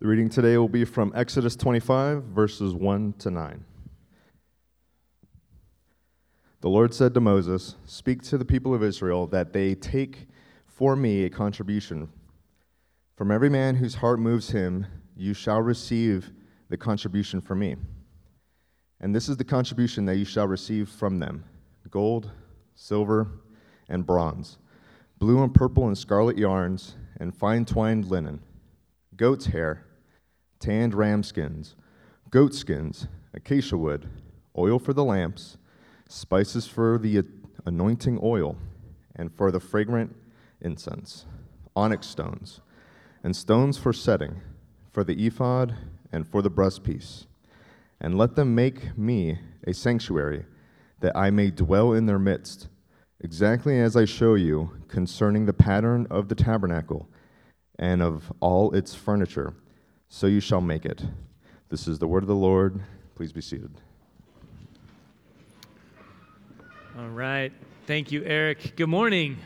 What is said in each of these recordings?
The reading today will be from Exodus 25, verses 1 to 9. The Lord said to Moses, Speak to the people of Israel that they take for me a contribution. From every man whose heart moves him, you shall receive the contribution from me. And this is the contribution that you shall receive from them gold, silver, and bronze, blue and purple and scarlet yarns, and fine twined linen, goat's hair, tanned ram skins, goat skins, acacia wood, oil for the lamps, spices for the anointing oil, and for the fragrant incense, onyx stones, and stones for setting, for the ephod, and for the breastpiece. And let them make me a sanctuary, that I may dwell in their midst, exactly as I show you concerning the pattern of the tabernacle and of all its furniture. So you shall make it. This is the word of the Lord. Please be seated. All right. Thank you, Eric. Good morning.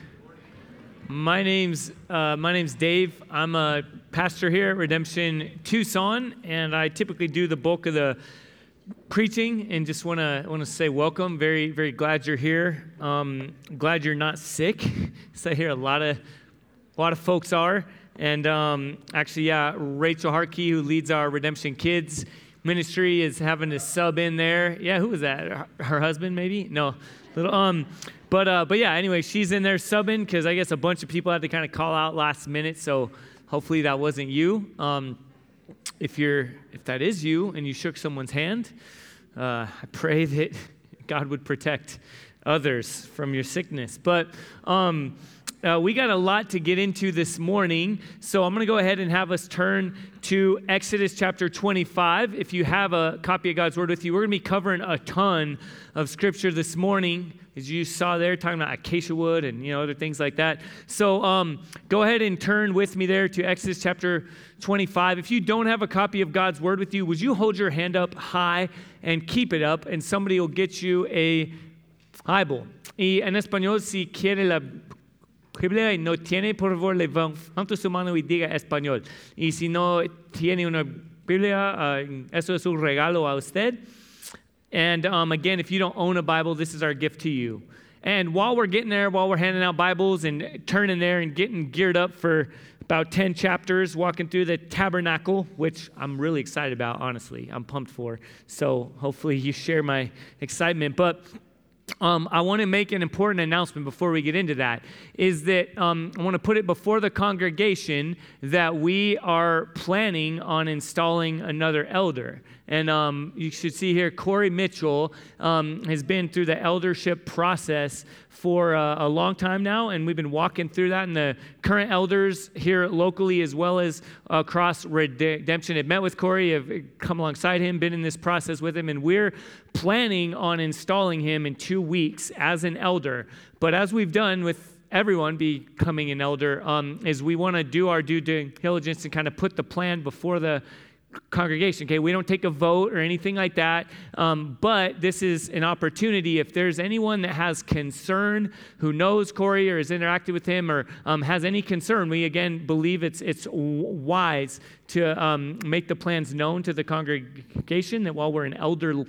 My name's uh, my name's Dave. I'm a pastor here at Redemption Tucson, and I typically do the bulk of the preaching. And just want to want to say welcome. Very very glad you're here. Um, glad you're not sick. so I hear a lot of a lot of folks are. And um, actually, yeah, Rachel Harkey, who leads our Redemption Kids ministry, is having to sub in there. Yeah, who was that? Her husband, maybe? No. Little, um, but uh, but yeah. Anyway, she's in there subbing because I guess a bunch of people had to kind of call out last minute. So hopefully that wasn't you. Um, if you're if that is you and you shook someone's hand, uh, I pray that God would protect others from your sickness. But um, uh, we got a lot to get into this morning, so I'm going to go ahead and have us turn to Exodus chapter 25. If you have a copy of God's Word with you, we're going to be covering a ton of scripture this morning, as you saw there, talking about acacia wood and you know other things like that. So um, go ahead and turn with me there to Exodus chapter 25. If you don't have a copy of God's Word with you, would you hold your hand up high and keep it up, and somebody will get you a Bible. Y en español, si quiere la Biblia y no tiene, por favor, levante su mano y diga español. Y si no tiene una Biblia, uh, eso es un regalo a usted. And um, again, if you don't own a Bible, this is our gift to you. And while we're getting there, while we're handing out Bibles and turning there and getting geared up for about 10 chapters, walking through the tabernacle, which I'm really excited about, honestly. I'm pumped for. So hopefully you share my excitement. But um, I want to make an important announcement before we get into that. Is that um, I want to put it before the congregation that we are planning on installing another elder. And um, you should see here, Corey Mitchell um, has been through the eldership process for uh, a long time now, and we've been walking through that. And the current elders here locally, as well as across Redemption, have met with Corey, have come alongside him, been in this process with him, and we're planning on installing him in two weeks as an elder. But as we've done with everyone becoming an elder um, is we want to do our due diligence and kind of put the plan before the congregation. Okay, we don't take a vote or anything like that, um, but this is an opportunity. If there's anyone that has concern, who knows Corey or has interacted with him or um, has any concern, we again believe it's it's wise to um, make the plans known to the congregation. That while we're an elder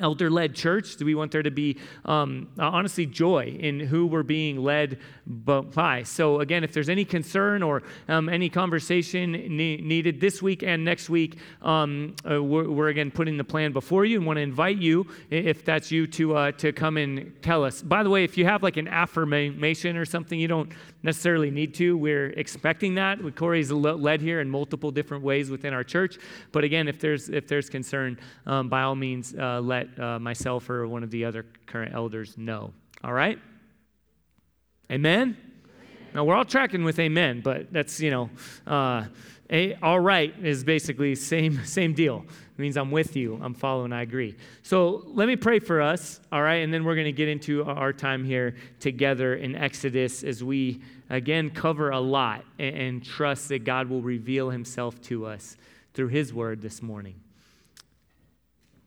elder led church? Do we want there to be, um, honestly, joy in who we're being led by? So, again, if there's any concern or um, any conversation ne- needed this week and next week, um, uh, we're, we're, again putting the plan before you and want to invite you, if that's you, to, uh, to come and tell us. By the way, if you have like an affirmation or something, you don't necessarily need to. We're expecting that. Corey's led here in multiple different ways within our church. But again, if there's, if there's concern, um, by all means, uh, let uh, myself or one of the other current elders know. All right? Amen? Now, we're all tracking with amen, but that's, you know, uh, a, all right is basically same, same deal. It means I'm with you, I'm following, I agree. So let me pray for us, all right? And then we're going to get into our time here together in Exodus as we, again, cover a lot and, and trust that God will reveal himself to us through his word this morning.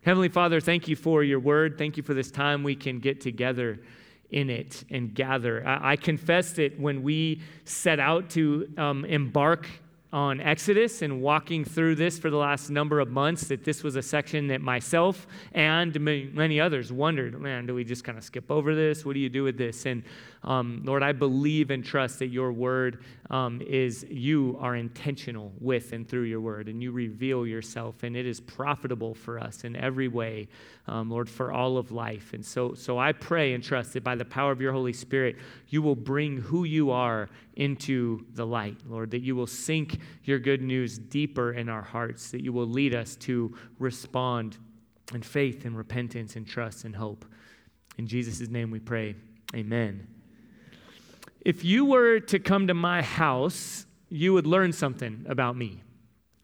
Heavenly Father, thank you for your word. Thank you for this time we can get together in it and gather. I, I confess that when we set out to um, embark on Exodus and walking through this for the last number of months that this was a section that myself and many others wondered, man, do we just kind of skip over this? What do you do with this? And um, Lord, I believe and trust that your word um, is, you are intentional with and through your word, and you reveal yourself, and it is profitable for us in every way, um, Lord, for all of life. And so, so I pray and trust that by the power of your Holy Spirit, you will bring who you are into the light, Lord, that you will sink your good news deeper in our hearts, that you will lead us to respond in faith and repentance and trust and hope. In Jesus' name we pray. Amen. If you were to come to my house, you would learn something about me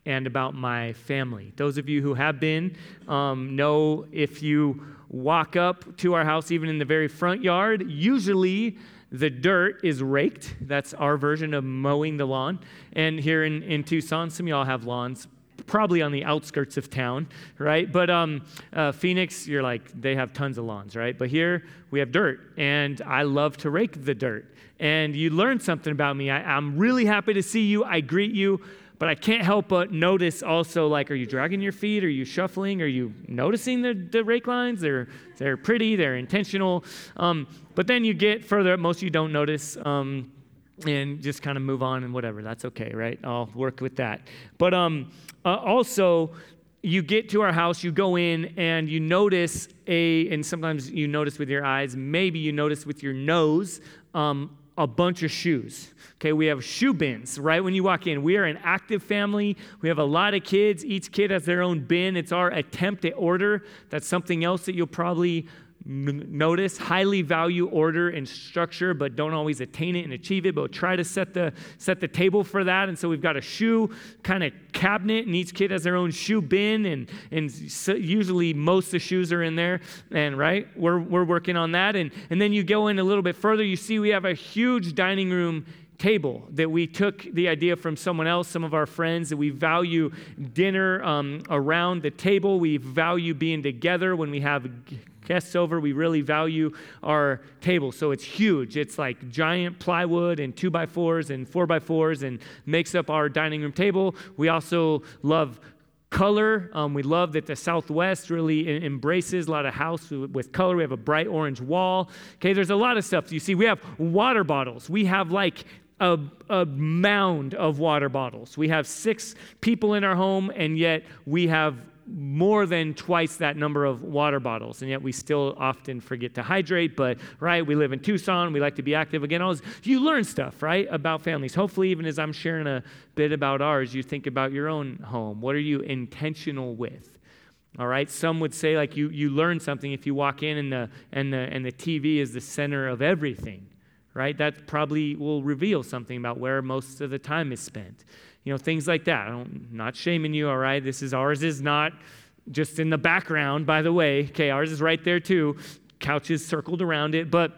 and about my family. Those of you who have been um, know if you walk up to our house, even in the very front yard, usually the dirt is raked. That's our version of mowing the lawn. And here in, in Tucson, some of y'all have lawns probably on the outskirts of town, right? But um, uh, Phoenix, you're like, they have tons of lawns, right? But here we have dirt, and I love to rake the dirt and you learn something about me. I, I'm really happy to see you. I greet you, but I can't help but notice also like, are you dragging your feet? Are you shuffling? Are you noticing the, the rake lines? They're, they're pretty, they're intentional. Um, but then you get further most of you don't notice. Um, and just kind of move on and whatever. That's okay, right? I'll work with that. But um, uh, also, you get to our house, you go in, and you notice a, and sometimes you notice with your eyes, maybe you notice with your nose, um, a bunch of shoes. Okay, we have shoe bins right when you walk in. We are an active family. We have a lot of kids. Each kid has their own bin. It's our attempt at order. That's something else that you'll probably notice highly value order and structure but don't always attain it and achieve it but try to set the set the table for that. And so we've got a shoe kind of cabinet and each kid has their own shoe bin and and so usually most of the shoes are in there and right we're we're working on that. And and then you go in a little bit further you see we have a huge dining room table that we took the idea from someone else some of our friends that we value dinner um, around the table. We value being together when we have guests over, we really value our table. So it's huge. It's like giant plywood and two by fours and four by fours and makes up our dining room table. We also love color. Um, we love that the Southwest really embraces a lot of house with color. We have a bright orange wall. Okay, there's a lot of stuff. You see, we have water bottles. We have like a, a, mound of water bottles. We have six people in our home, and yet we have more than twice that number of water bottles, and yet we still often forget to hydrate. But, right, we live in Tucson, we like to be active again. All this, you learn stuff, right, about families. Hopefully, even as I'm sharing a bit about ours, you think about your own home. What are you intentional with? All right, some would say like you, you learn something if you walk in and the, and, the, and the TV is the center of everything, right? That probably will reveal something about where most of the time is spent you know, things like that. I'm not shaming you, all right? This is ours is not just in the background, by the way. Okay, ours is right there too. Couches circled around it. But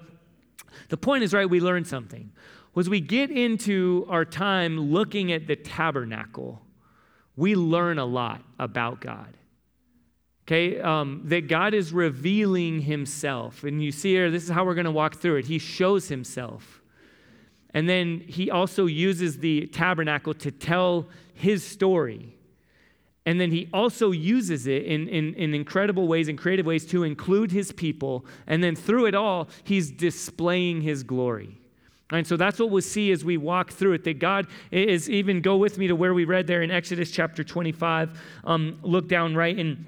the point is, right, we learn something. Was we get into our time looking at the tabernacle, we learn a lot about God. Okay, um, that God is revealing himself. And you see here, this is how we're going to walk through it. He shows himself. And then he also uses the tabernacle to tell his story. And then he also uses it in, in, in, incredible ways, in creative ways, to include his people. And then through it all, he's displaying his glory. And so that's what we'll see as we walk through it. That God is even, go with me to where we read there in Exodus chapter 25. Um, look down right in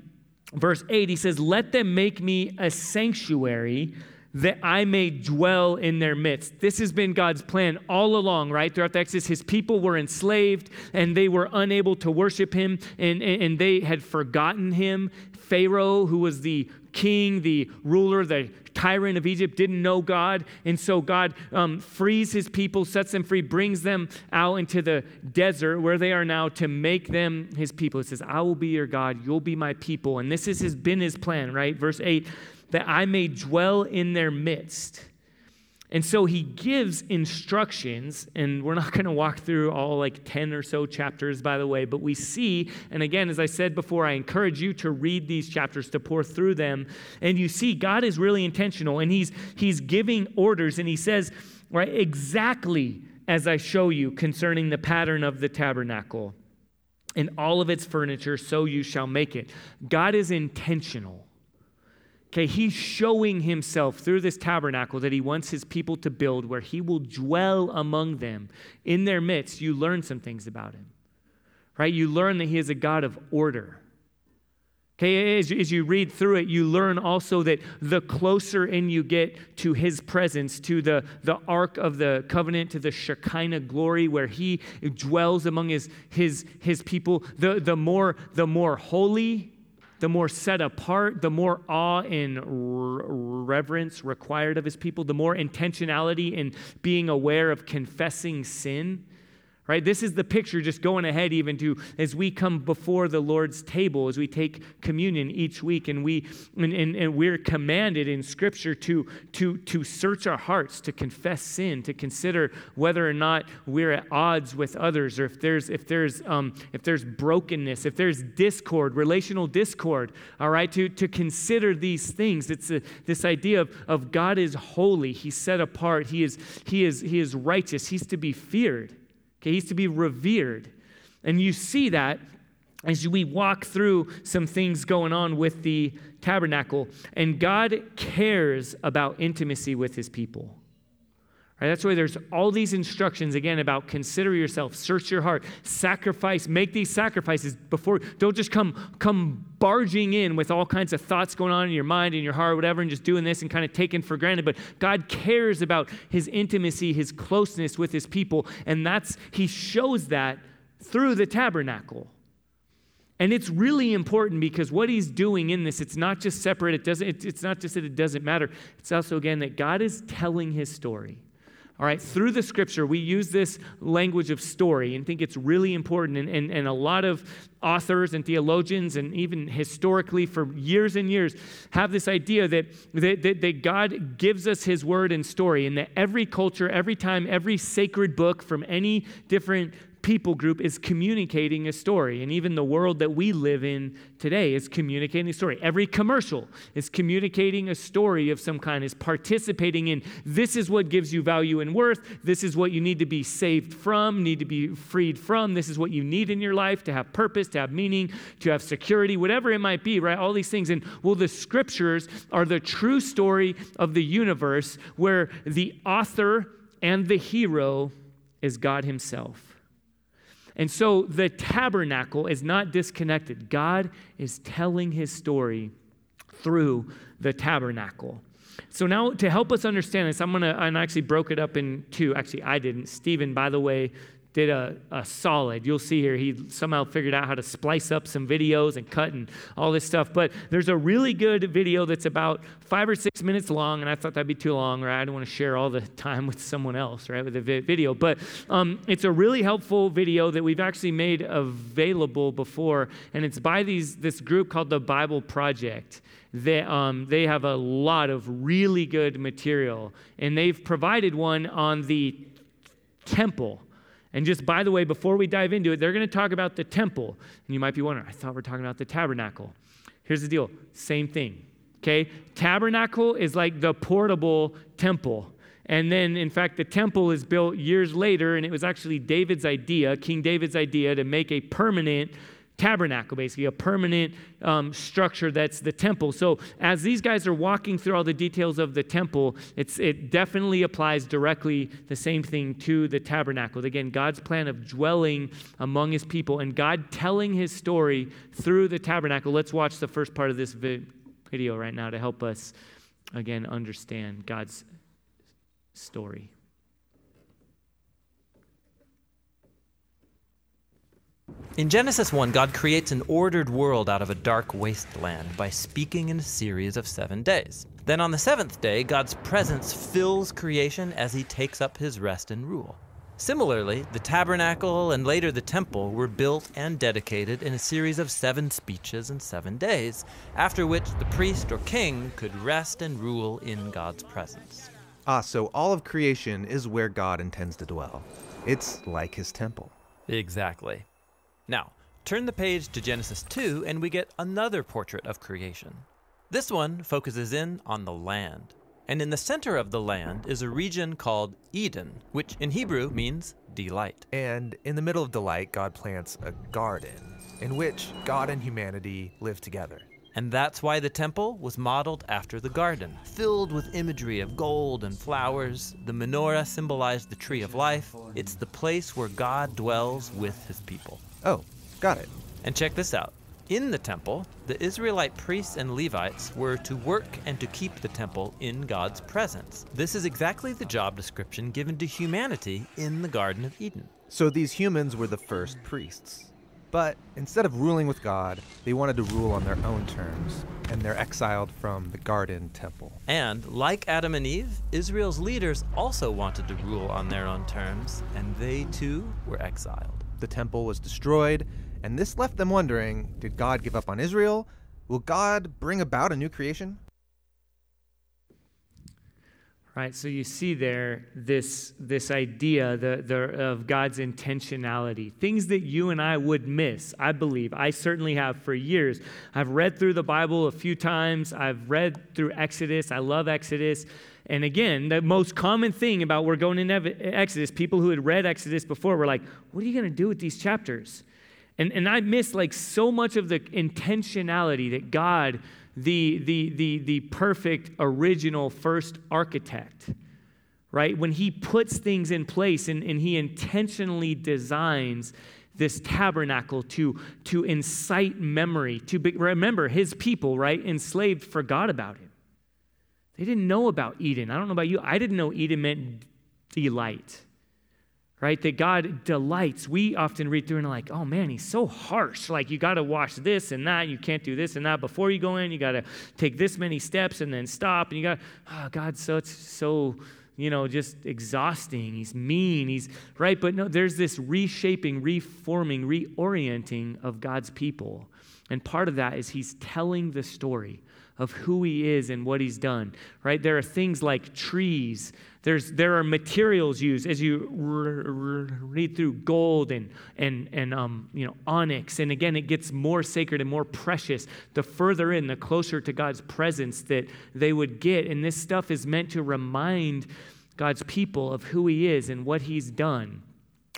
verse 8. He says, Let them make me a sanctuary that I may dwell in their midst. This has been God's plan all along, right? Throughout the Exodus, his people were enslaved and they were unable to worship him and, and they had forgotten him. Pharaoh, who was the king, the ruler, the tyrant of Egypt, didn't know God. And so God um, frees his people, sets them free, brings them out into the desert where they are now to make them his people. It says, I will be your God, you'll be my people. And this has been his plan, right? Verse 8 that I may dwell in their midst. And so he gives instructions, and we're not going to walk through all like 10 or so chapters, by the way, but we see, and again, as I said before, I encourage you to read these chapters, to pour through them. And you see, God is really intentional, and he's, he's giving orders, and he says, right, exactly as I show you concerning the pattern of the tabernacle and all of its furniture, so you shall make it. God is intentional. Okay, he's showing himself through this tabernacle that he wants his people to build where he will dwell among them. In their midst, you learn some things about him, right? You learn that he is a God of order. Okay, as, as you read through it, you learn also that the closer in you get to his presence, to the, the ark of the covenant, to the Shekinah glory where he dwells among his, his, his people, the, the, more, the more holy the more set apart, the more awe and reverence required of his people, the more intentionality in being aware of confessing sin right? This is the picture just going ahead even to as we come before the Lord's table, as we take communion each week, and we and, and, and we're commanded in Scripture to, to, to search our hearts, to confess sin, to consider whether or not we're at odds with others, or if there's if there's um, if there's brokenness, if there's discord, relational discord, all right, to, to consider these things. It's a, this idea of, of God is holy, He's set apart, He is He is He is righteous, He's to be feared. Okay, he's to be revered. And you see that as we walk through some things going on with the tabernacle. And God cares about intimacy with his people. Right, that's why there's all these instructions again about consider yourself, search your heart, sacrifice, make these sacrifices before. Don't just come come barging in with all kinds of thoughts going on in your mind and your heart, whatever, and just doing this and kind of taking for granted. But God cares about His intimacy, His closeness with His people, and that's He shows that through the tabernacle. And it's really important because what he's doing in this, it's not just separate, it doesn't, it's not just that it doesn't matter. It's also, again, that God is telling his story. All right, through the scripture, we use this language of story and think it's really important. And, and, and a lot of authors and theologians, and even historically for years and years, have this idea that, that, that, that God gives us his word and story, and that every culture, every time, every sacred book from any different people group is communicating a story. And even the world that we live in today is communicating a story. Every commercial is communicating a story of some kind, is participating in this is what gives you value and worth. This is what you need to be saved from, need to be freed from. This is what you need in your life to have purpose, to have meaning, to have security, whatever it might be, right? All these things. And well, the scriptures are the true story of the universe where the author and the hero is God Himself. And so the tabernacle is not disconnected. God is telling his story through the tabernacle. So now to help us understand this, I'm gonna I actually broke it up in two. Actually, I didn't. Stephen, by the way, did a, a solid. You'll see here, he somehow figured out how to splice up some videos and cut and all this stuff. But there's a really good video that's about five or six minutes long, and I thought that'd be too long, right? I don't want to share all the time with someone else, right, with a vi- video. But um, it's a really helpful video that we've actually made available before, and it's by these this group called the Bible Project. They, um, they have a lot of really good material, and they've provided one on the temple and just by the way, before we dive into it, they're going to talk about the temple. And you might be wondering, I thought we are talking about the tabernacle. Here's the deal same thing. Okay? Tabernacle is like the portable temple. And then, in fact, the temple is built years later, and it was actually David's idea, King David's idea, to make a permanent tabernacle, basically, a permanent um, structure that's the temple. So, as these guys are walking through all the details of the temple, it definitely applies directly the same thing to the tabernacle. Again, God's plan of dwelling among his people and God telling his story through the tabernacle. Let's watch the first part of this video right now to help us, again, understand God's story. In Genesis 1, God creates an ordered world out of a dark wasteland by speaking in a series of seven days. Then on the seventh day, God's presence fills creation as he takes up his rest and rule. Similarly, the tabernacle and later the temple were built and dedicated in a series of seven speeches and seven days, after which the priest or king could rest and rule in God's presence. Ah, so all of creation is where God intends to dwell. It's like his temple. Exactly. Now, turn the page to Genesis 2 and we get another portrait of creation. This one focuses in on the land. And in the center of the land is a region called Eden, which in Hebrew means delight. And in the middle of delight, God plants a garden in which God and humanity live together. And that's why the temple was modeled after the garden, filled with imagery of gold and flowers. The menorah symbolized the tree of life. It's the place where God dwells with his people. Oh, got it. And check this out. In the temple, the Israelite priests and Levites were to work and to keep the temple in God's presence. This is exactly the job description given to humanity in the Garden of Eden. So these humans were the first priests. But instead of ruling with God, they wanted to rule on their own terms, and they're exiled from the garden temple. And like Adam and Eve, Israel's leaders also wanted to rule on their own terms, and they too were exiled. The temple was destroyed, and this left them wondering did God give up on Israel? Will God bring about a new creation? right? So you see there this, this idea the, the, of God's intentionality, things that you and I would miss, I believe. I certainly have for years. I've read through the Bible a few times, I've read through Exodus. I love Exodus. And again, the most common thing about we're going into Exodus, people who had read Exodus before were like, what are you going to do with these chapters? And, and I miss like so much of the intentionality that God the, the, the, the perfect original first architect, right? When he puts things in place and, and he intentionally designs this tabernacle to, to incite memory, to be, remember his people, right? Enslaved forgot about him. They didn't know about Eden. I don't know about you. I didn't know Eden meant delight right? That God delights. We often read through and are like, oh man, he's so harsh. Like, you got to wash this and that. You can't do this and that before you go in. You got to take this many steps and then stop. And you got, oh, God's so, it's so, you know, just exhausting. He's mean. He's, right? But no, there's this reshaping, reforming, reorienting of God's people. And part of that is he's telling the story of who he is and what he's done, right? There are things like trees. There's, there are materials used as you read through gold and, and, and um, you know, onyx. And again, it gets more sacred and more precious the further in, the closer to God's presence that they would get. And this stuff is meant to remind God's people of who he is and what he's done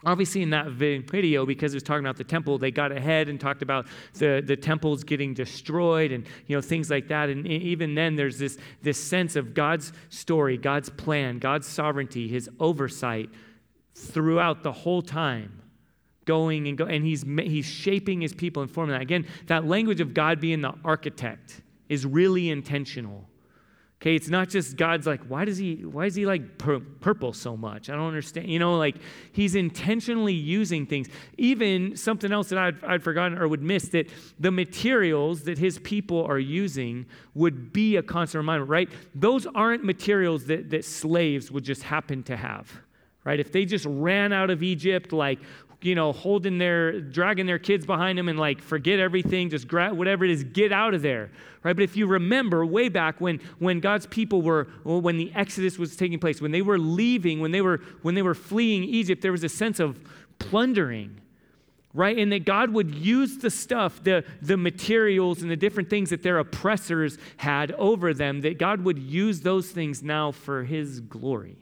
obviously in that video because it was talking about the temple they got ahead and talked about the, the temples getting destroyed and you know things like that. And even then there's this, this sense of god's story god's plan god's sovereignty his oversight throughout the whole time going and go and he's he's shaping his people and forming that. Again that language of god being the architect is really intentional Okay, it's not just God's like, why does he, why is he like pur- purple so much? I don't understand. You know, like he's intentionally using things. Even something else that I'd, I'd forgotten or would miss that the materials that his people are using would be a constant reminder, right? Those aren't materials that, that slaves would just happen to have right? If they just ran out of Egypt, like, you know, holding their, dragging their kids behind them and like forget everything, just grab whatever it is, get out of there, right? But if you remember way back when, when God's people were, well, when the Exodus was taking place, when they were leaving, when they were, when they were fleeing Egypt, there was a sense of plundering, right? And that God would use the stuff, the, the materials and the different things that their oppressors had over them, that God would use those things now for his glory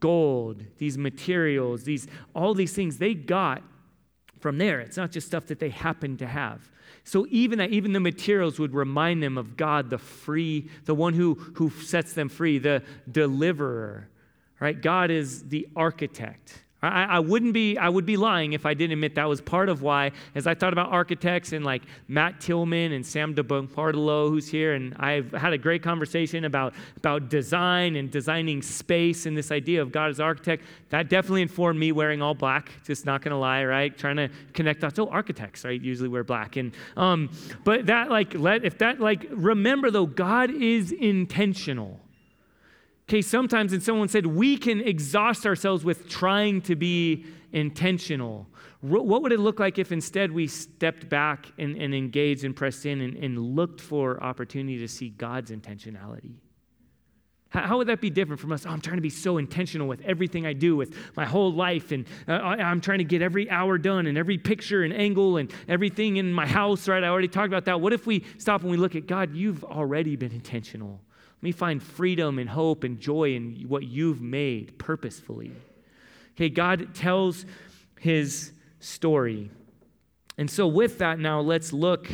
gold, these materials, these all these things they got from there. It's not just stuff that they happened to have. So even that, even the materials would remind them of God, the free, the one who, who sets them free, the deliverer. Right? God is the architect. I, I, wouldn't be, I would be lying if I didn't admit that was part of why, as I thought about architects and like Matt Tillman and Sam DeBartolo, who's here, and I've had a great conversation about, about design and designing space and this idea of God as architect. That definitely informed me wearing all black, just not gonna lie, right? Trying to connect dots. Oh, architects, right? Usually wear black. And um, but that like let if that like remember though, God is intentional. Okay, sometimes, and someone said, we can exhaust ourselves with trying to be intentional. What would it look like if instead we stepped back and, and engaged and pressed in and, and, looked for opportunity to see God's intentionality? How, would that be different from us? Oh, I'm trying to be so intentional with everything I do, with my whole life, and uh, I'm trying to get every hour done, and every picture and angle, and everything in my house, right? I already talked about that. What if we stop and we look at God? You've already been intentional Let me find freedom and hope and joy in what you've made purposefully. Okay, God tells his story. And so, with that, now let's look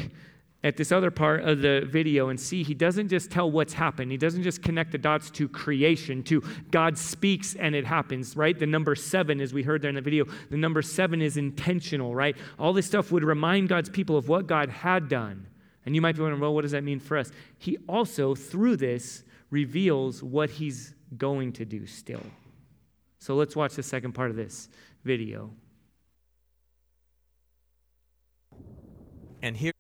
at this other part of the video and see he doesn't just tell what's happened. He doesn't just connect the dots to creation, to God speaks and it happens, right? The number seven, as we heard there in the video, the number seven is intentional, right? All this stuff would remind God's people of what God had done. And you might be wondering, well, what does that mean for us? He also, through this, reveals what he's going to do still. So let's watch the second part of this video. And here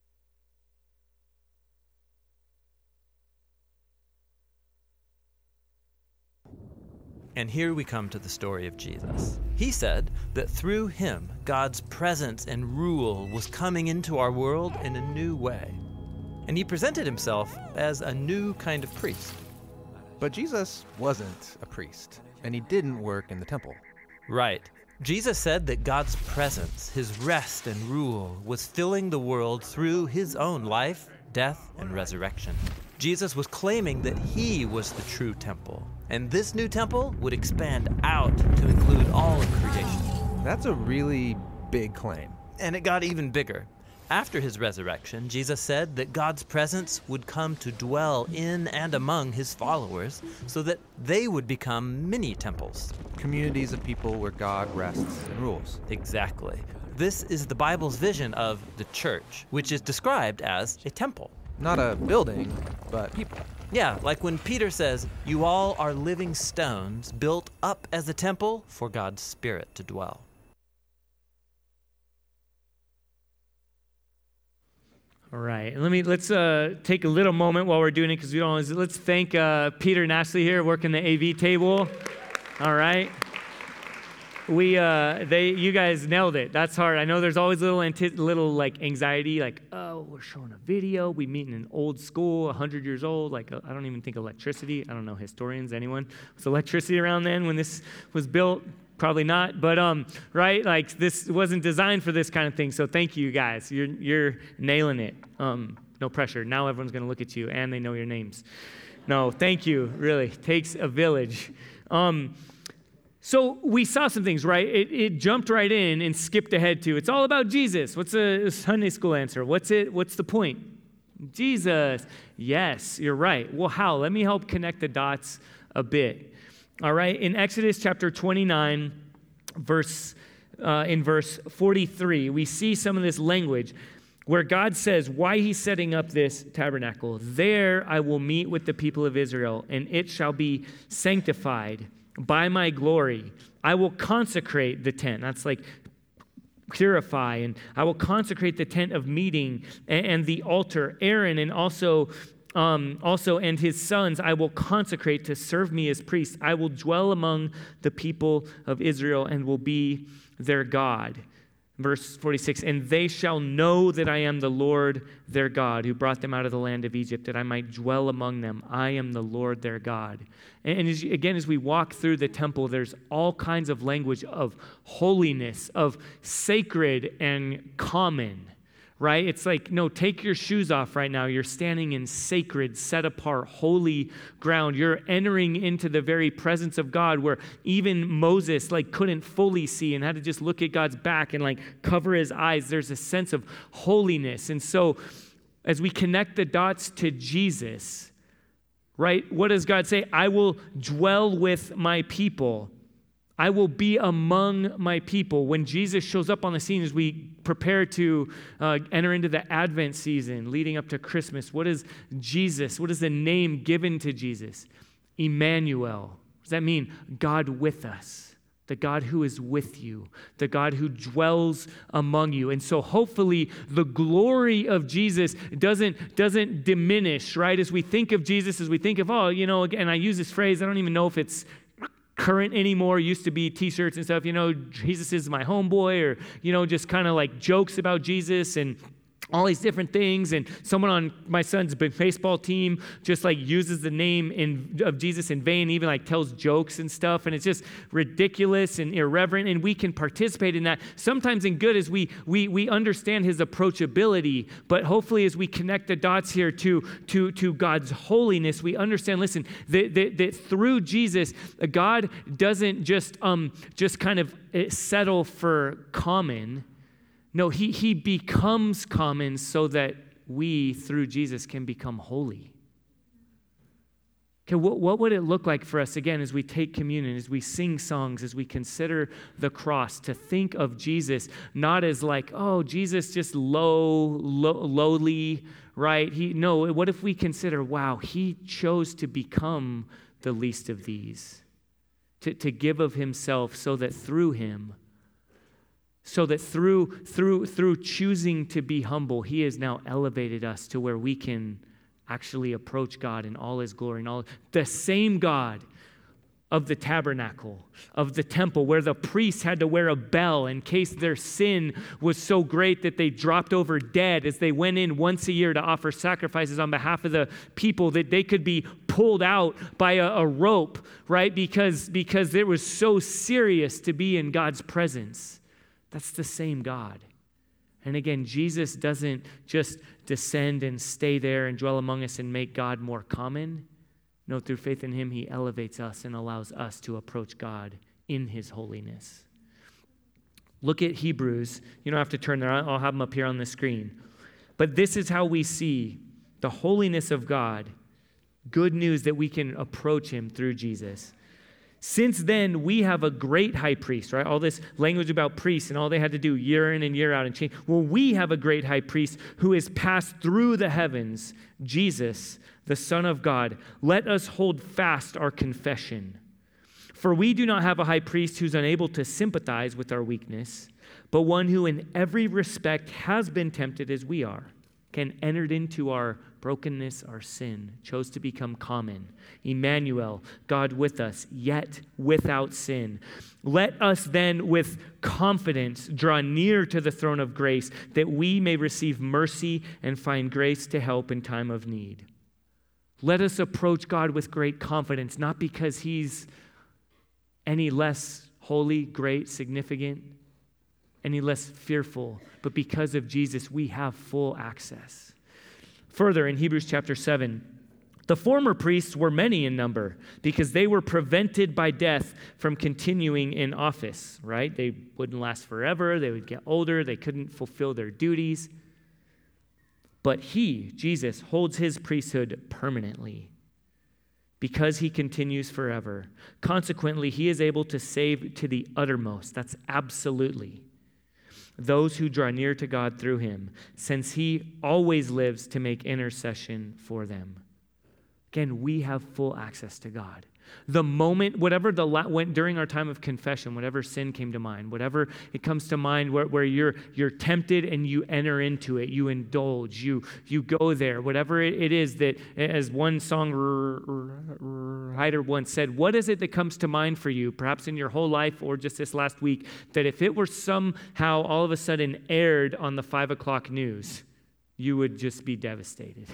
And here we come to the story of Jesus. He said that through him, God's presence and rule was coming into our world in a new way. And he presented himself as a new kind of priest. But Jesus wasn't a priest, and he didn't work in the temple. Right. Jesus said that God's presence, his rest and rule, was filling the world through his own life, death, and resurrection. Jesus was claiming that he was the true temple, and this new temple would expand out to include all of creation. That's a really big claim. And it got even bigger. After his resurrection, Jesus said that God's presence would come to dwell in and among his followers so that they would become mini temples. Communities of people where God rests and rules. Exactly. This is the Bible's vision of the church, which is described as a temple. Not a building, but people. Yeah, like when Peter says, You all are living stones built up as a temple for God's Spirit to dwell. All right, let me let's uh, take a little moment while we're doing it because we don't. Always, let's thank uh, Peter Ashley here working the AV table. All right, we uh, they you guys nailed it. That's hard. I know there's always a little anti- little like anxiety, like oh we're showing a video. We meet in an old school, hundred years old. Like uh, I don't even think electricity. I don't know historians. Anyone was electricity around then when this was built? Probably not, but um, right? Like this wasn't designed for this kind of thing. So thank you guys. You're you're nailing it. Um, no pressure. Now everyone's gonna look at you and they know your names. No, thank you. Really takes a village. Um, so we saw some things, right? It, it, jumped right in and skipped ahead to it's all about Jesus. What's a Sunday school answer? What's it? What's the point? Jesus. Yes, you're right. Well, how? Let me help connect the dots a bit. All right, in Exodus chapter 29, verse uh, in verse 43, we see some of this language where God says why he's setting up this tabernacle. There I will meet with the people of Israel, and it shall be sanctified by my glory. I will consecrate the tent. That's like purify, and I will consecrate the tent of meeting and, and the altar. Aaron and also um, also, and his sons I will consecrate to serve me as priests. I will dwell among the people of Israel and will be their God. Verse 46 And they shall know that I am the Lord their God, who brought them out of the land of Egypt, that I might dwell among them. I am the Lord their God. And as, again, as we walk through the temple, there's all kinds of language of holiness, of sacred and common right? It's like, no, take your shoes off right now. You're standing in sacred, set apart, holy ground. You're entering into the very presence of God where even Moses like couldn't fully see and had to just look at God's back and like cover his eyes. There's a sense of holiness. And so as we connect the dots to Jesus, right? What does God say? I will dwell with my people. I will be among my people. When Jesus shows up on the scene as we prepare to uh, enter into the Advent season leading up to Christmas, what is Jesus? What is the name given to Jesus? Emmanuel. Does that mean? God with us. The God who is with you, the God who dwells among you. And so hopefully the glory of Jesus doesn't, doesn't diminish, right? As we think of Jesus, as we think of, oh, you know, and I use this phrase, I don't even know if it's current anymore. Used to be t-shirts and stuff, you know, Jesus is my homeboy or, you know, just kind of like jokes about Jesus and all these different things and someone on my son's big baseball team just like uses the name in, of jesus in vain even like tells jokes and stuff and it's just ridiculous and irreverent and we can participate in that. Sometimes in good as we we, we understand his approachability but hopefully as we connect the dots here to to to god's holiness we understand listen that, that, that through jesus god doesn't just um just kind of eh, settle for common no, he, he becomes common so that we, through Jesus, can become holy. Okay, what, what would it look like for us, again, as we take communion, as we sing songs, as we consider the cross, to think of Jesus not as like, oh, Jesus just low, low lowly, right? He, no, what if we consider, wow, he chose to become the least of these, to, to give of himself so that through him, so that through through through choosing to be humble he has now elevated us to where we can actually approach god in all his glory and all the same god of the tabernacle of the temple where the priests had to wear a bell in case their sin was so great that they dropped over dead as they went in once a year to offer sacrifices on behalf of the people that they could be pulled out by a, a rope right? Because because it was so serious to be in god's presence that's the same God. And again, Jesus doesn't just descend and stay there and dwell among us and make God more common. No, through faith in Him, He elevates us and allows us to approach God in His holiness. Look at Hebrews. You don't have to turn there, I'll have them up here on the screen. But this is how we see the holiness of God. Good news that we can approach Him through Jesus. Since then, we have a great high priest, right? All this language about priests and all they had to do year in and year out and change. Well, we have a great high priest who has passed through the heavens, Jesus, the Son of God. Let us hold fast our confession. For we do not have a high priest who's unable to sympathize with our weakness, but one who in every respect has been tempted as we are, can entered into our brokenness, our sin, chose to become common. Emmanuel, God with us, yet without sin. Let us then with confidence draw near to the throne of grace that we may receive mercy and find grace to help in time of need. Let us approach God with great confidence, not because He's any less holy, great, significant, any less fearful, but because of Jesus, we have full access. Further, in Hebrews chapter 7, the former priests were many in number because they were prevented by death from continuing in office, right? They wouldn't last forever, they would get older, they couldn't fulfill their duties. But he, Jesus, holds his priesthood permanently because he continues forever. Consequently, he is able to save to the uttermost. That's absolutely those who draw near to God through him, since he always lives to make intercession for them. Again, we have full access to God. The moment, whatever the went during our time of confession, whatever sin came to mind, whatever it comes to mind where, where you're you're tempted and you enter into it, you indulge, you you go there, whatever it, it is that, as one songwriter once said, what is it that comes to mind for you, perhaps in your whole life or just this last week, that if it were somehow all of a sudden aired on the five o'clock news, you would just be devastated.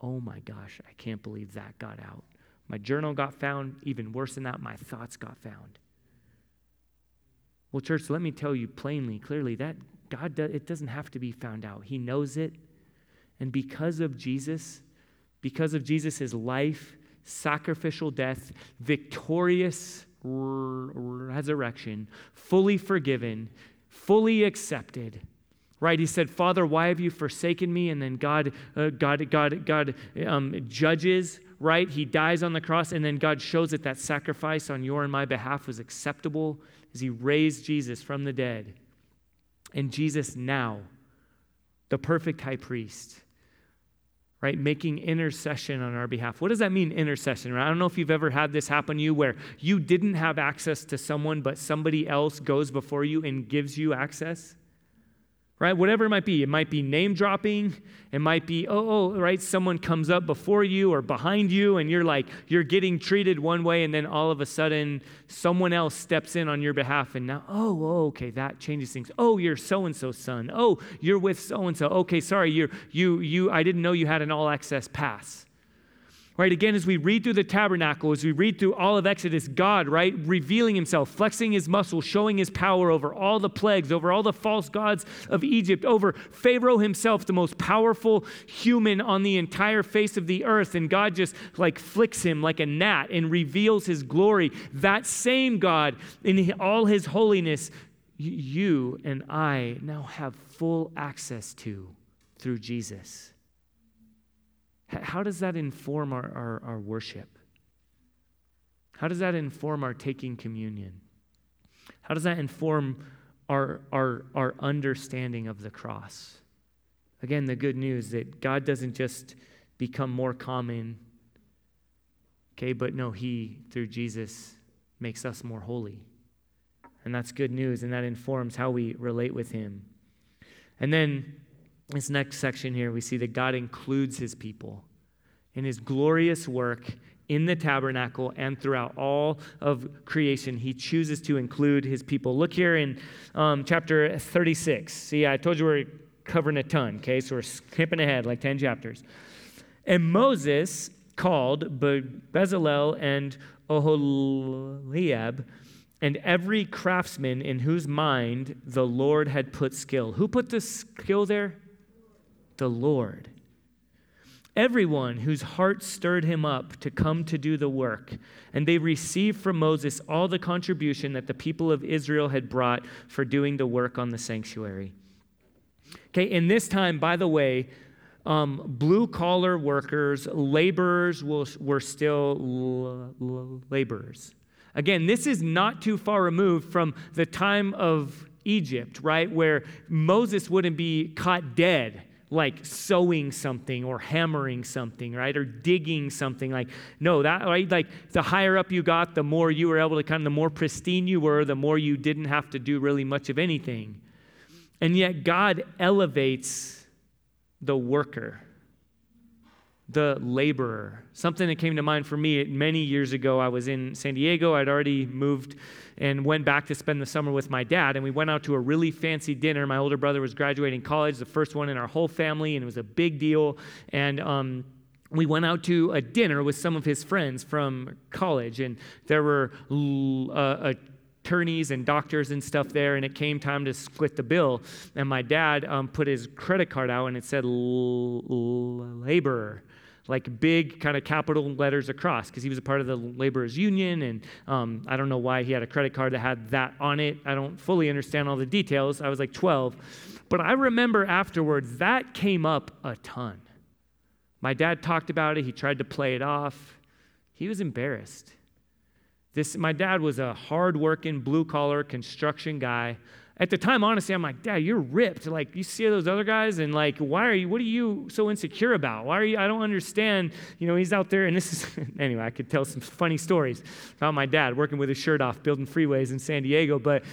Oh my gosh, I can't believe that got out. My journal got found. Even worse than that, my thoughts got found. Well, church, let me tell you plainly, clearly, that God, does, it doesn't have to be found out. He knows it. And because of Jesus, because of Jesus' life, sacrificial death, victorious resurrection, fully forgiven, fully accepted, right he said father why have you forsaken me and then god uh, god god god um, judges right? He dies on the cross, and then God shows that that sacrifice on your and my behalf was acceptable as He raised Jesus from the dead. And Jesus now, the perfect high priest, right, making intercession on our behalf. What does that mean, intercession? I don't know if you've ever had this happen to you where you didn't have access to someone, but somebody else goes before you and gives you access. Right? Whatever it might be. It might be name dropping. It might be, oh, oh, right? Someone comes up before you or behind you, and you're like, you're getting treated one way, and then all of a sudden, someone else steps in on your behalf, and now, oh, oh okay, that changes things. Oh, you're so and so's son. Oh, you're with so and so. Okay, sorry, you're, you, you, I didn't know you had an all access pass right? Again, as we read through the tabernacle, as we read through all of Exodus, God, right, revealing himself, flexing his muscles, showing his power over all the plagues, over all the false gods of Egypt, over Pharaoh himself, the most powerful human on the entire face of the earth. And God just like flicks him like a gnat and reveals his glory. That same God, in all his holiness, you and I now have full access to through Jesus. How does that inform our, our, our worship? How does that inform our taking communion? How does that inform our, our, our understanding of the cross? Again, the good news that God doesn't just become more common, okay, but no, He, through Jesus, makes us more holy. And that's good news, and that informs how we relate with Him. And then this next section here, we see that God includes his people in his glorious work in the tabernacle and throughout all of creation. He chooses to include his people. Look here in um, chapter 36. See, I told you we're covering a ton, okay? So we're skipping ahead like 10 chapters. And Moses called Bezalel and Oholiab and every craftsman in whose mind the Lord had put skill. Who put the skill there? The Lord. Everyone whose heart stirred him up to come to do the work, and they received from Moses all the contribution that the people of Israel had brought for doing the work on the sanctuary. Okay, in this time, by the way, um, blue collar workers, laborers will, were still l- l- laborers. Again, this is not too far removed from the time of Egypt, right, where Moses wouldn't be caught dead like sewing something or hammering something, right? Or digging something. Like, no, that, right? Like, the higher up you got, the more you were able to kind of, the more pristine you were, the more you didn't have to do really much of anything. And yet, God elevates the worker, the laborer. Something that came to mind for me many years ago, I was in San Diego. I'd already moved and went back to spend the summer with my dad. And we went out to a really fancy dinner. My older brother was graduating college, the first one in our whole family, and it was a big deal. And, um, we went out to a dinner with some of his friends from college, and there were uh, attorneys and doctors and stuff there, and it came time to split the bill. And my dad um, put his credit card out, and it said laborer like big kind of capital letters across because he was a part of the laborers union and um, i don't know why he had a credit card that had that on it. I don't fully understand all the details. I was like 12 but i remember afterwards that came up a ton. My dad talked about it. He tried to play it off. He was embarrassed this my dad was a hard-working blue collar construction guy at the time, honestly, I'm like, Dad, you're ripped. Like, you see those other guys, and like, why are you, what are you so insecure about? Why are you, I don't understand. You know, he's out there, and this is, anyway, I could tell some funny stories about my dad working with his shirt off, building freeways in San Diego, but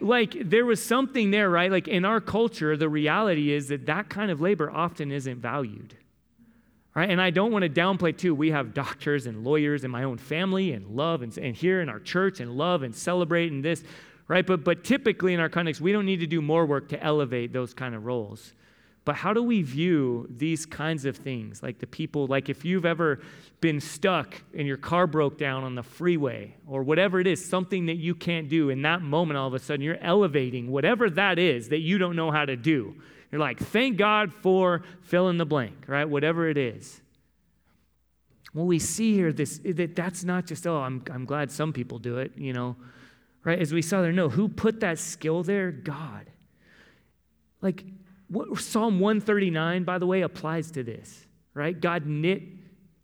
like, there was something there, right? Like, in our culture, the reality is that that kind of labor often isn't valued. Right? And I don't want to downplay too. We have doctors and lawyers in my own family and love and, and here in our church and love and celebrate and this right? But, but typically in our context, we don't need to do more work to elevate those kind of roles. But how do we view these kinds of things? Like the people, like if you've ever been stuck and your car broke down on the freeway or whatever it is, something that you can't do, in that moment, all of a sudden, you're elevating whatever that is that you don't know how to do. You're like, thank God for fill in the blank, right? Whatever it is. Well, we see here this that that's not just, oh, I'm, I'm glad some people do it, you know right? As we saw there, no, who put that skill there? God. Like what, Psalm 139, by the way, applies to this, right? God knit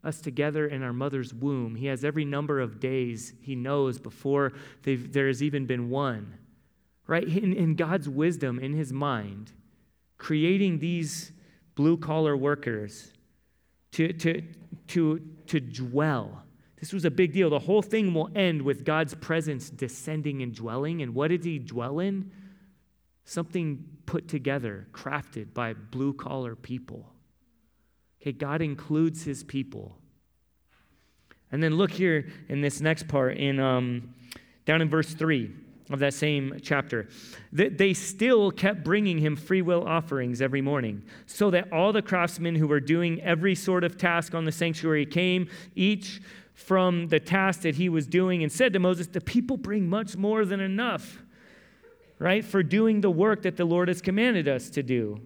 us together in our mother's womb. He has every number of days he knows before there has even been one, right? In, in God's wisdom, in his mind, creating these blue collar workers to, to, to, to dwell this was a big deal. The whole thing will end with God's presence descending and dwelling. And what did he dwell in? something put together, crafted by blue collar people. Okay, God includes his people. And then look here in this next part, in um, down in verse 3 of that same chapter. That they still kept bringing him free will offerings every morning, so that all the craftsmen who were doing every sort of task on the sanctuary came, each from the task that he was doing, and said to Moses, The people bring much more than enough, right, for doing the work that the Lord has commanded us to do.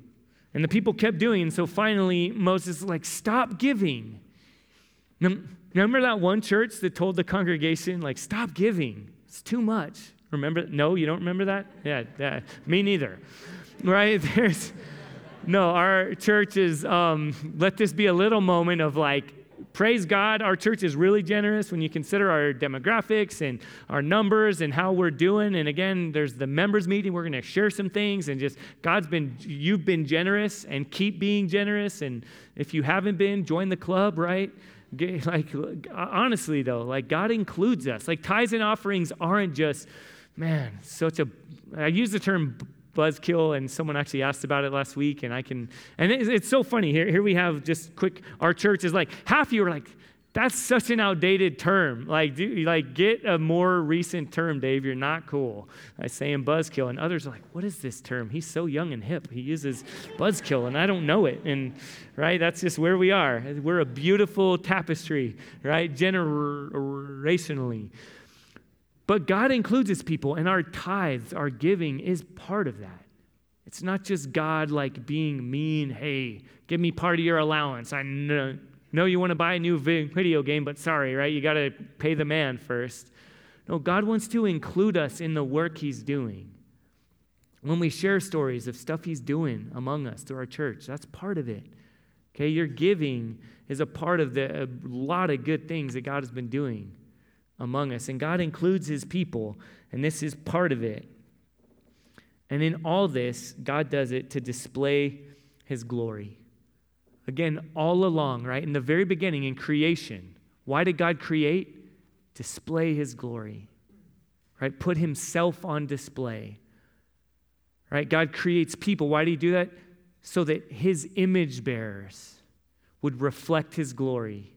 And the people kept doing, and so finally Moses like, Stop giving. Remember that one church that told the congregation, like, stop giving. It's too much. Remember? No, you don't remember that? Yeah, yeah. me neither. Right? There's no, our church is, um, let this be a little moment of like, praise God, our church is really generous when you consider our demographics and our numbers and how we're doing. And again, there's the members meeting. We're going to share some things and just God's been, you've been generous and keep being generous. And if you haven't been, join the club, right? Like, honestly, though, like God includes us. Like, tithes and offerings aren't just, man, such a, I use the term buzzkill, and someone actually asked about it last week, and I can, and it's, it's so funny. Here, here we have just quick, our church is like, half you are like, that's such an outdated term. Like, do, like get a more recent term, Dave. You're not cool. I say him buzzkill, and others are like, "What is this term? He's so young and hip. He uses buzzkill, and I don't know it." And right, that's just where we are. We're a beautiful tapestry, right, generationally. But God includes His people, and our tithes, our giving, is part of that. It's not just God like being mean. Hey, give me part of your allowance. I know no, you want to buy a new video game, but sorry, right? You got to pay the man first. No, God wants to include us in the work He's doing. When we share stories of stuff He's doing among us through our church, that's part of it. Okay, your giving is a part of the, a lot of good things that God has been doing among us. And God includes His people, and this is part of it. And in all this, God does it to display His glory. Again, all along, right? In the very beginning, in creation, why did God create? Display his glory, right? Put himself on display, right? God creates people. Why did he do that? So that his image bearers would reflect his glory,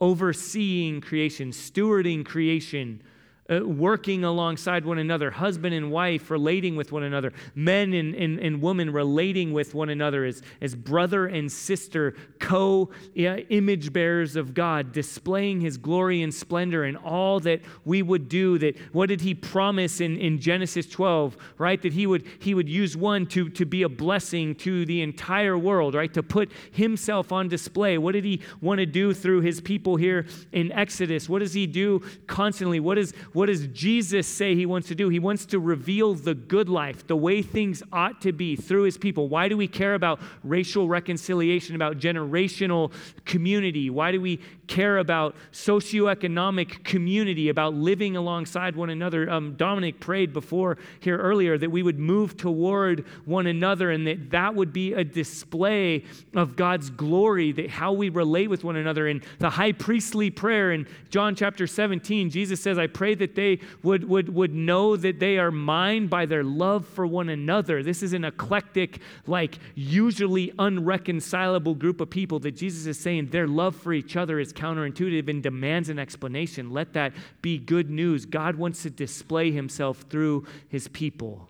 overseeing creation, stewarding creation uh, working alongside one another, husband and wife relating with one another, men and, and, and women relating with one another as, as brother and sister, co image bearers of God, displaying his glory and splendor and all that we would do. That what did he promise in, in Genesis 12, right? That he would he would use one to, to be a blessing to the entire world, right? To put himself on display. What did he want to do through his people here in Exodus? What does he do constantly? What is what does Jesus say he wants to do? He wants to reveal the good life, the way things ought to be through his people. Why do we care about racial reconciliation, about generational community? Why do we care about socioeconomic community, about living alongside one another? Um, Dominic prayed before here earlier that we would move toward one another and that that would be a display of God's glory, that how we relate with one another. In the high priestly prayer in John chapter 17, Jesus says, I pray that that they would, would, would know that they are mine by their love for one another. This is an eclectic, like usually unreconcilable group of people that Jesus is saying their love for each other is counterintuitive and demands an explanation. Let that be good news. God wants to display himself through his people.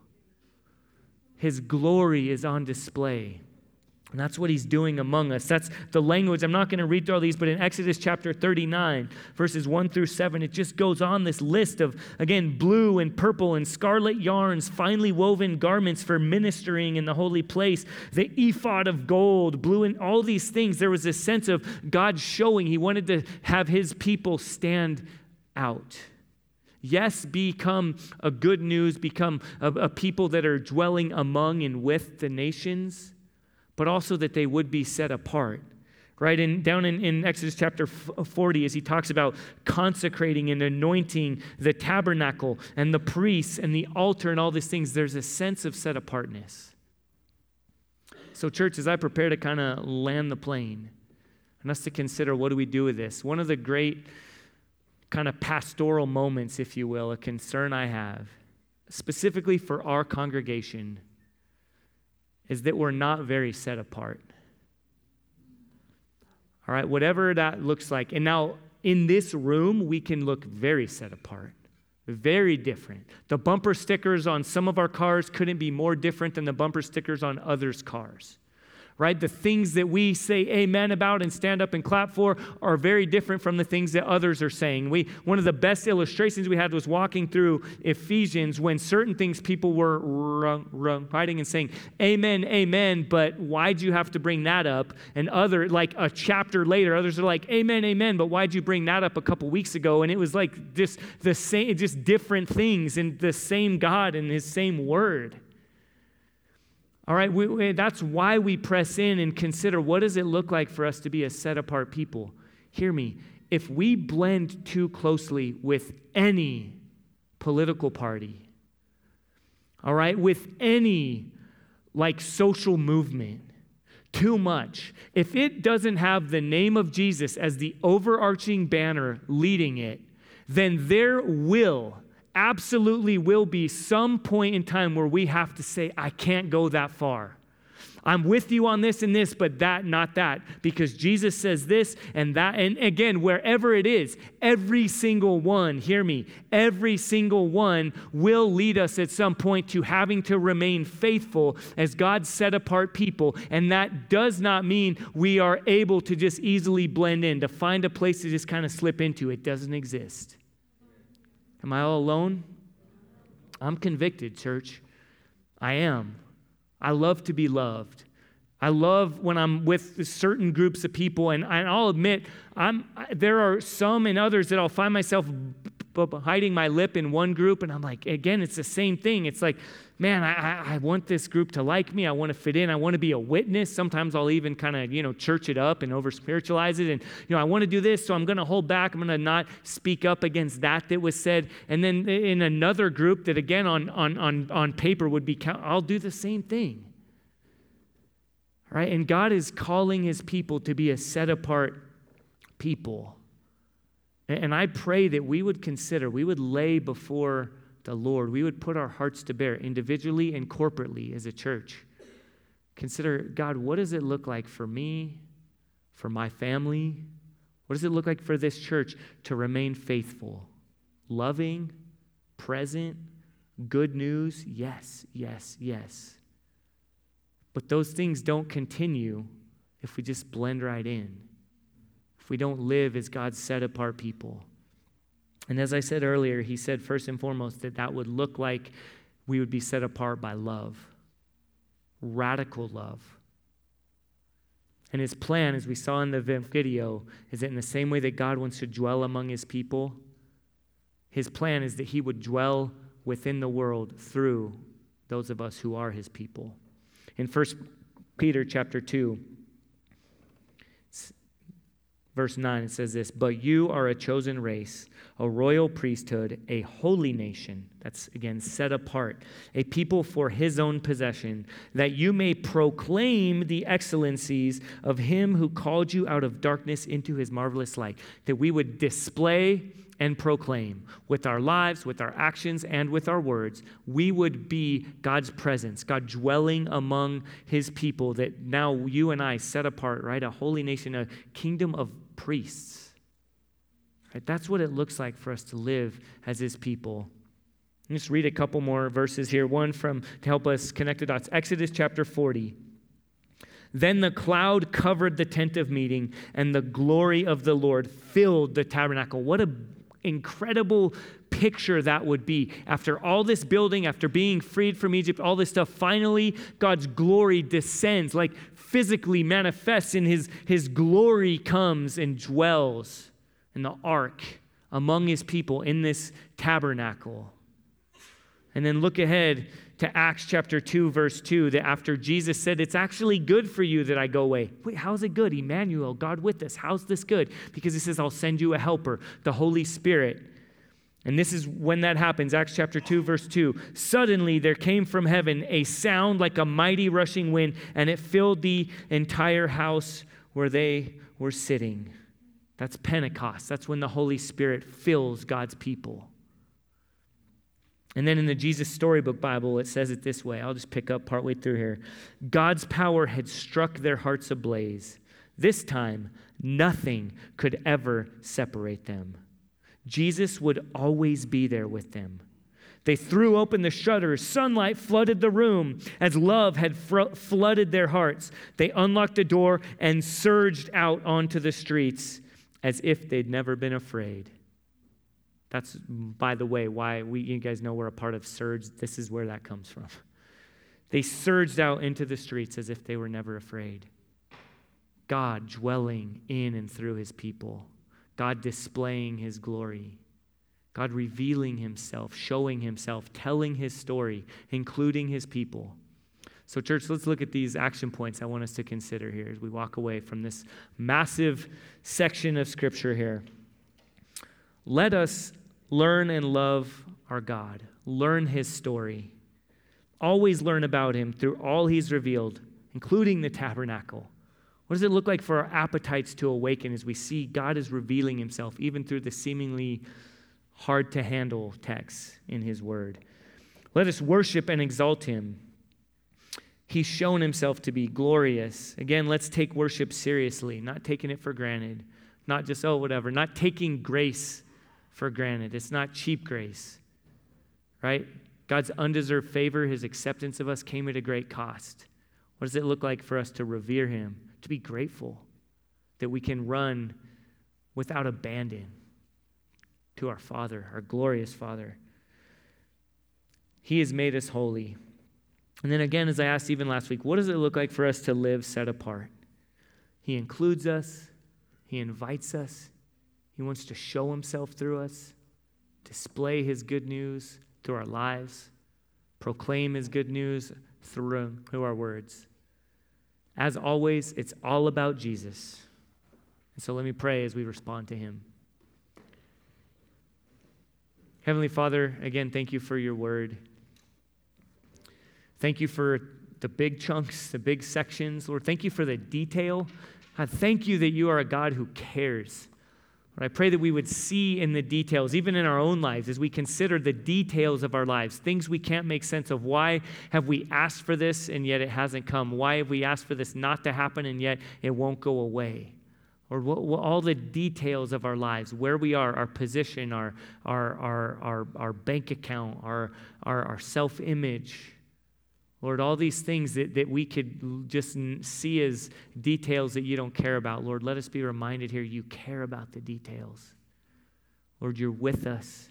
His glory is on display. And that's what he's doing among us. That's the language. I'm not going to read through all these, but in Exodus chapter 39, verses 1 through 7, it just goes on this list of, again, blue and purple and scarlet yarns, finely woven garments for ministering in the holy place, the ephod of gold, blue, and all these things. There was a sense of God showing. He wanted to have his people stand out. Yes, become a good news, become a, a people that are dwelling among and with the nations but also that they would be set apart right? And down in, in exodus chapter uh, 40 as he talks about consecrating and anointing the tabernacle and the priests and the altar and all these things there's a sense of set apartness. So church as i prepare to kind of land the plane and us to consider what do we do with this one of the great kind of pastoral moments if you will a concern i have specifically for our congregation is that we're not very set apart. All right, whatever that looks like. And now in this room, we can look very set apart, very different. The bumper stickers on some of our cars couldn't be more different than the bumper stickers on others' cars right? The things that we say amen about and stand up and clap for are very different from the things that others are saying. We, one of the best illustrations we had was walking through Ephesians when certain things people were writing and saying amen, amen, but why'd you have to bring that up? And other, like a chapter later, others are like amen, amen, but why'd you bring that up a couple weeks ago? And it was like just the same, just different things in the same God and his same word. All right, we, we, that's why we press in and consider what does it look like for us to be a set apart people. Hear me. If we blend too closely with any political party, all right, with any like social movement, too much, if it doesn't have the name of Jesus as the overarching banner leading it, then there will absolutely will be some point in time where we have to say, I can't go that far. I'm with you on this and this, but that, not that, because Jesus says this and that. And again, wherever it is, every single one, hear me, every single one will lead us at some point to having to remain faithful as God set apart people. And that does not mean we are able to just easily blend in, to find a place to just kind of slip into. It doesn't exist. Am I all alone? I'm convicted, church. I am. I love to be loved. I love when I'm with certain groups of people, and, I'll admit, I'm, there are some and others that I'll find myself hiding my lip in one group, and I'm like, again, it's the same thing. It's like, man, I, I want this group to like me. I want to fit in. I want to be a witness. Sometimes I'll even kind of, you know, church it up and over spiritualize it. And, you know, I want to do this, so I'm going to hold back. I'm going to not speak up against that that was said. And then in another group that, again, on, on, on, on paper would be, I'll do the same thing. Right? And God is calling his people to be a set apart people. And I pray that we would consider, we would lay before the Lord, we would put our hearts to bear individually and corporately as a church. Consider, God, what does it look like for me, for my family? What does it look like for this church to remain faithful, loving, present, good news? Yes, yes, yes. But those things don't continue if we just blend right in, if we don't live as God's set apart people. And as I said earlier, he said first and foremost that that would look like we would be set apart by love, radical love. And his plan, as we saw in the video, is that in the same way that God wants to dwell among his people, his plan is that he would dwell within the world through those of us who are his people. In 1 Peter chapter 2, verse 9, it says this But you are a chosen race a royal priesthood, a holy nation, that's again set apart, a people for his own possession, that you may proclaim the excellencies of him who called you out of darkness into his marvelous light, that we would display and proclaim with our lives, with our actions, and with our words. We would be God's presence, God dwelling among his people, that now you and I set apart, right? A holy nation, a kingdom of priests Right? That's what it looks like for us to live as his people. Let's read a couple more verses here. One from to help us connect the dots. Exodus chapter 40. Then the cloud covered the tent of meeting, and the glory of the Lord filled the tabernacle. What an incredible picture that would be. After all this building, after being freed from Egypt, all this stuff, finally God's glory descends, like physically manifests, and his, his glory comes and dwells in the ark among his people in this tabernacle. And then look ahead to Acts chapter 2, verse 2, that after Jesus said, It's actually good for you that I go away. Wait, how's it good? Emmanuel, God with us. How's this good? Because he says, I'll send you a helper, the Holy Spirit. And this is when that happens. Acts chapter 2, verse 2. Suddenly there came from heaven a sound like a mighty rushing wind, and it filled the entire house where they were sitting. That's Pentecost. That's when the Holy Spirit fills God's people. And then in the Jesus Storybook Bible, it says it this way. I'll just pick up partway through here. God's power had struck their hearts ablaze. This time, nothing could ever separate them. Jesus would always be there with them. They threw open the shutters. Sunlight flooded the room as love had fr- flooded their hearts. They unlocked the door and surged out onto the streets as if they'd never been afraid. That's, by the way, why we, you guys know we're a part of Surge. This is where that comes from. They surged out into the streets as if they were never afraid. God dwelling in and through his people, God displaying his glory, God revealing himself, showing himself, telling his story, including his people. So, church, let's look at these action points I want us to consider here as we walk away from this massive section of scripture here. Let us learn and love our God, learn his story, always learn about him through all he's revealed, including the tabernacle. What does it look like for our appetites to awaken as we see God is revealing himself, even through the seemingly hard to handle texts in his word? Let us worship and exalt him. He's shown himself to be glorious. Again, let's take worship seriously, not taking it for granted, not just, oh, whatever, not taking grace for granted. It's not cheap grace, right? God's undeserved favor, his acceptance of us came at a great cost. What does it look like for us to revere him, to be grateful that we can run without abandon to our Father, our glorious Father? He has made us holy. And then again, as I asked even last week, what does it look like for us to live set apart? He includes us, He invites us, he wants to show himself through us, display his good news through our lives, proclaim his good news through, through our words. As always, it's all about Jesus. And so let me pray as we respond to him. Heavenly Father, again, thank you for your word. Thank you for the big chunks, the big sections. Lord, thank you for the detail. God, thank you that you are a God who cares. I pray that we would see in the details, even in our own lives, as we consider the details of our lives, things we can't make sense of. Why have we asked for this and yet it hasn't come? Why have we asked for this not to happen and yet it won't go away? Or what, what, all the details of our lives, where we are, our position, our, our, our, our, our bank account, our, our, our self image Lord, all these things that, that we could just see as details that you don't care about, Lord, let us be reminded here you care about the details. Lord, you're with us.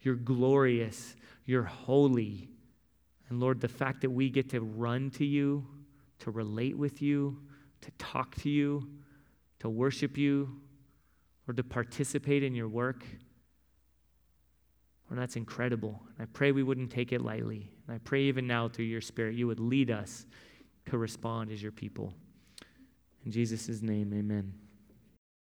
You're glorious. You're holy. And Lord, the fact that we get to run to you, to relate with you, to talk to you, to worship you, or to participate in your work, Lord, that's incredible. And I pray we wouldn't take it lightly. And I pray even now through your Spirit, you would lead us to respond as your people. In Jesus' name, amen.